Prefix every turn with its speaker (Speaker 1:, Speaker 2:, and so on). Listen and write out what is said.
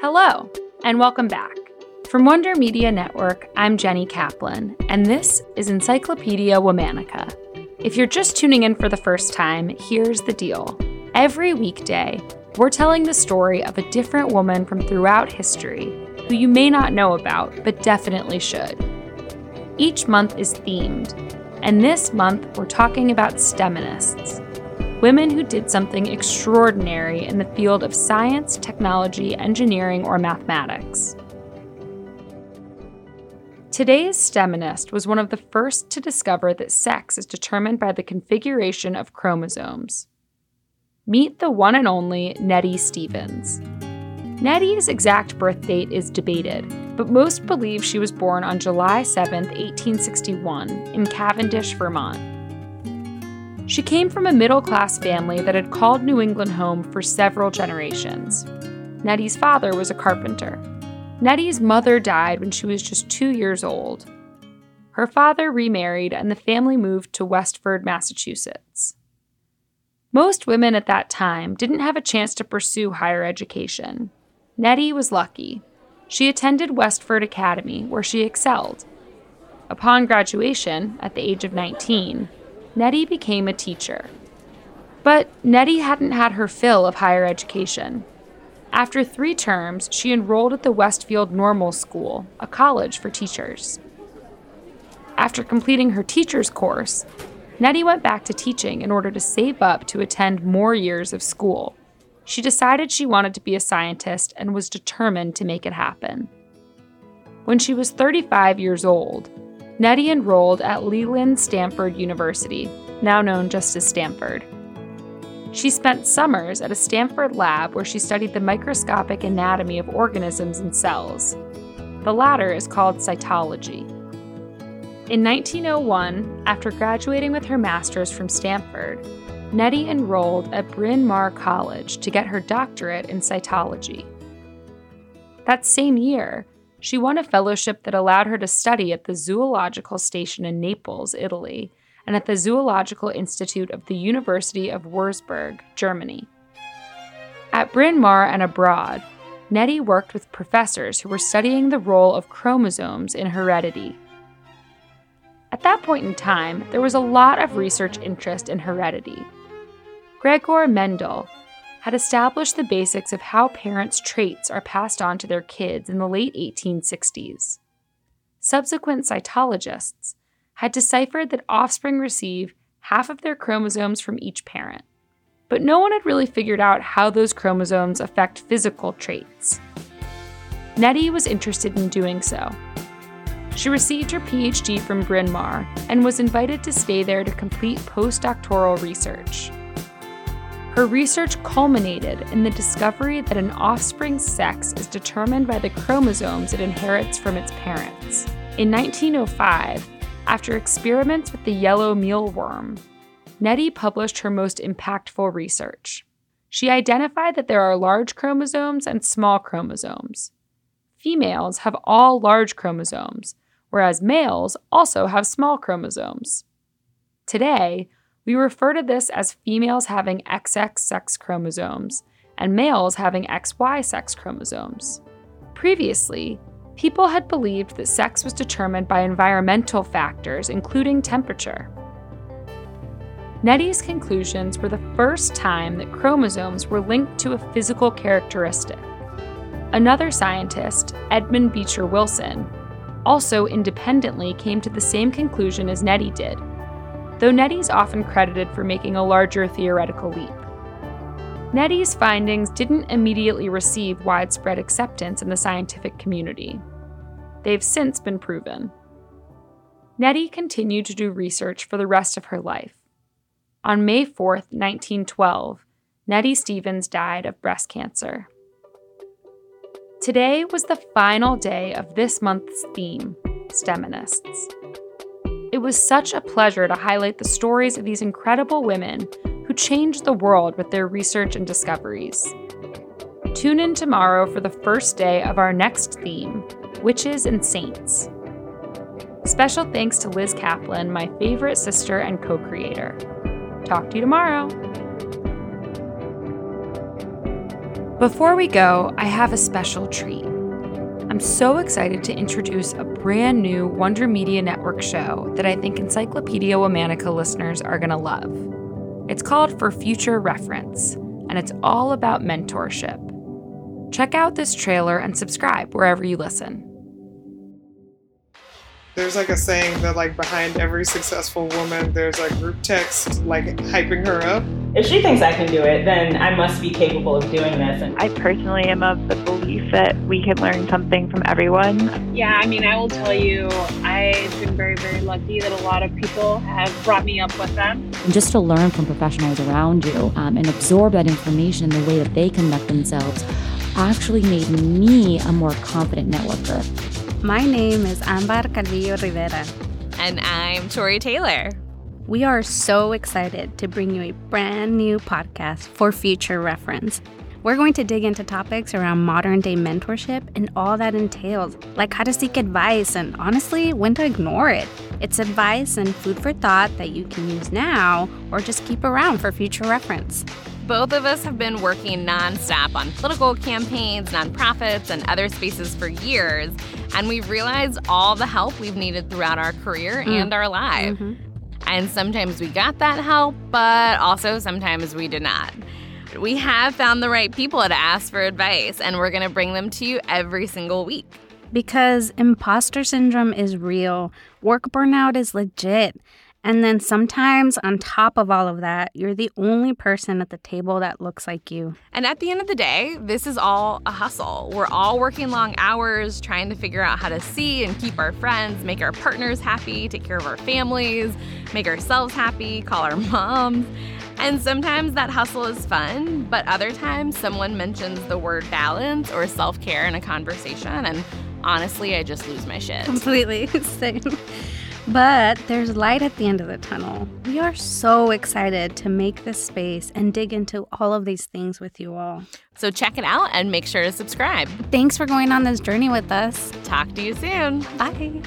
Speaker 1: Hello, and welcome back. From Wonder Media Network, I'm Jenny Kaplan, and this is Encyclopedia Womannica. If you're just tuning in for the first time, here's the deal. Every weekday, we're telling the story of a different woman from throughout history who you may not know about, but definitely should. Each month is themed, and this month we're talking about STEMinists women who did something extraordinary in the field of science, technology, engineering, or mathematics. Today's STEMinist was one of the first to discover that sex is determined by the configuration of chromosomes. Meet the one and only Nettie Stevens. Nettie's exact birth date is debated, but most believe she was born on July 7, 1861, in Cavendish, Vermont. She came from a middle class family that had called New England home for several generations. Nettie's father was a carpenter. Nettie's mother died when she was just two years old. Her father remarried, and the family moved to Westford, Massachusetts. Most women at that time didn't have a chance to pursue higher education. Nettie was lucky. She attended Westford Academy, where she excelled. Upon graduation, at the age of 19, Nettie became a teacher. But Nettie hadn't had her fill of higher education. After three terms, she enrolled at the Westfield Normal School, a college for teachers. After completing her teacher's course, Nettie went back to teaching in order to save up to attend more years of school. She decided she wanted to be a scientist and was determined to make it happen. When she was 35 years old, Nettie enrolled at Leland Stanford University, now known just as Stanford. She spent summers at a Stanford lab where she studied the microscopic anatomy of organisms and cells. The latter is called cytology. In 1901, after graduating with her master's from Stanford, Nettie enrolled at Bryn Mawr College to get her doctorate in cytology. That same year, she won a fellowship that allowed her to study at the Zoological Station in Naples, Italy, and at the Zoological Institute of the University of Würzburg, Germany. At Bryn Mawr and abroad, Nettie worked with professors who were studying the role of chromosomes in heredity. At that point in time, there was a lot of research interest in heredity. Gregor Mendel, had established the basics of how parents' traits are passed on to their kids in the late 1860s. Subsequent cytologists had deciphered that offspring receive half of their chromosomes from each parent, but no one had really figured out how those chromosomes affect physical traits. Nettie was interested in doing so. She received her PhD from Bryn Mawr and was invited to stay there to complete postdoctoral research. Her research culminated in the discovery that an offspring's sex is determined by the chromosomes it inherits from its parents. In 1905, after experiments with the yellow mealworm, Nettie published her most impactful research. She identified that there are large chromosomes and small chromosomes. Females have all large chromosomes, whereas males also have small chromosomes. Today, we refer to this as females having XX sex chromosomes and males having XY sex chromosomes. Previously, people had believed that sex was determined by environmental factors, including temperature. Nettie's conclusions were the first time that chromosomes were linked to a physical characteristic. Another scientist, Edmund Beecher Wilson, also independently came to the same conclusion as Nettie did though Nettie's often credited for making a larger theoretical leap. Nettie's findings didn't immediately receive widespread acceptance in the scientific community. They've since been proven. Nettie continued to do research for the rest of her life. On May 4, 1912, Nettie Stevens died of breast cancer. Today was the final day of this month's theme, STEMinists. It was such a pleasure to highlight the stories of these incredible women who changed the world with their research and discoveries. Tune in tomorrow for the first day of our next theme Witches and Saints. Special thanks to Liz Kaplan, my favorite sister and co creator. Talk to you tomorrow. Before we go, I have a special treat. I'm so excited to introduce a brand new Wonder Media Network show that I think Encyclopedia Womannica listeners are going to love. It's called For Future Reference, and it's all about mentorship. Check out this trailer and subscribe wherever you listen.
Speaker 2: There's like a saying that like behind every successful woman, there's a group text like hyping her up.
Speaker 3: If she thinks I can do it, then I must be capable of doing this. And
Speaker 4: I personally am of the belief that we can learn something from everyone.
Speaker 5: Yeah, I mean, I will tell you, I've been very, very lucky that a lot of people have brought me up with them.
Speaker 6: And just to learn from professionals around you um, and absorb that information in the way that they conduct themselves actually made me a more confident networker.
Speaker 7: My name is Ambar Calvillo Rivera.
Speaker 8: And I'm Tori Taylor.
Speaker 7: We are so excited to bring you a brand new podcast for future reference. We're going to dig into topics around modern day mentorship and all that entails, like how to seek advice and honestly, when to ignore it. It's advice and food for thought that you can use now or just keep around for future reference.
Speaker 8: Both of us have been working nonstop on political campaigns, nonprofits, and other spaces for years, and we've realized all the help we've needed throughout our career mm. and our lives. Mm-hmm. And sometimes we got that help, but also sometimes we did not. We have found the right people to ask for advice, and we're going to bring them to you every single week.
Speaker 7: Because imposter syndrome is real, work burnout is legit and then sometimes, on top of all of that, you're the only person at the table that looks like you.
Speaker 8: And at the end of the day, this is all a hustle. We're all working long hours, trying to figure out how to see and keep our friends, make our partners happy, take care of our families, make ourselves happy, call our moms. And sometimes that hustle is fun, but other times someone mentions the word balance or self care in a conversation, and honestly, I just lose my shit.
Speaker 7: Completely. Same. But there's light at the end of the tunnel. We are so excited to make this space and dig into all of these things with you all.
Speaker 8: So check it out and make sure to subscribe.
Speaker 7: Thanks for going on this journey with us.
Speaker 8: Talk to you soon.
Speaker 7: Bye.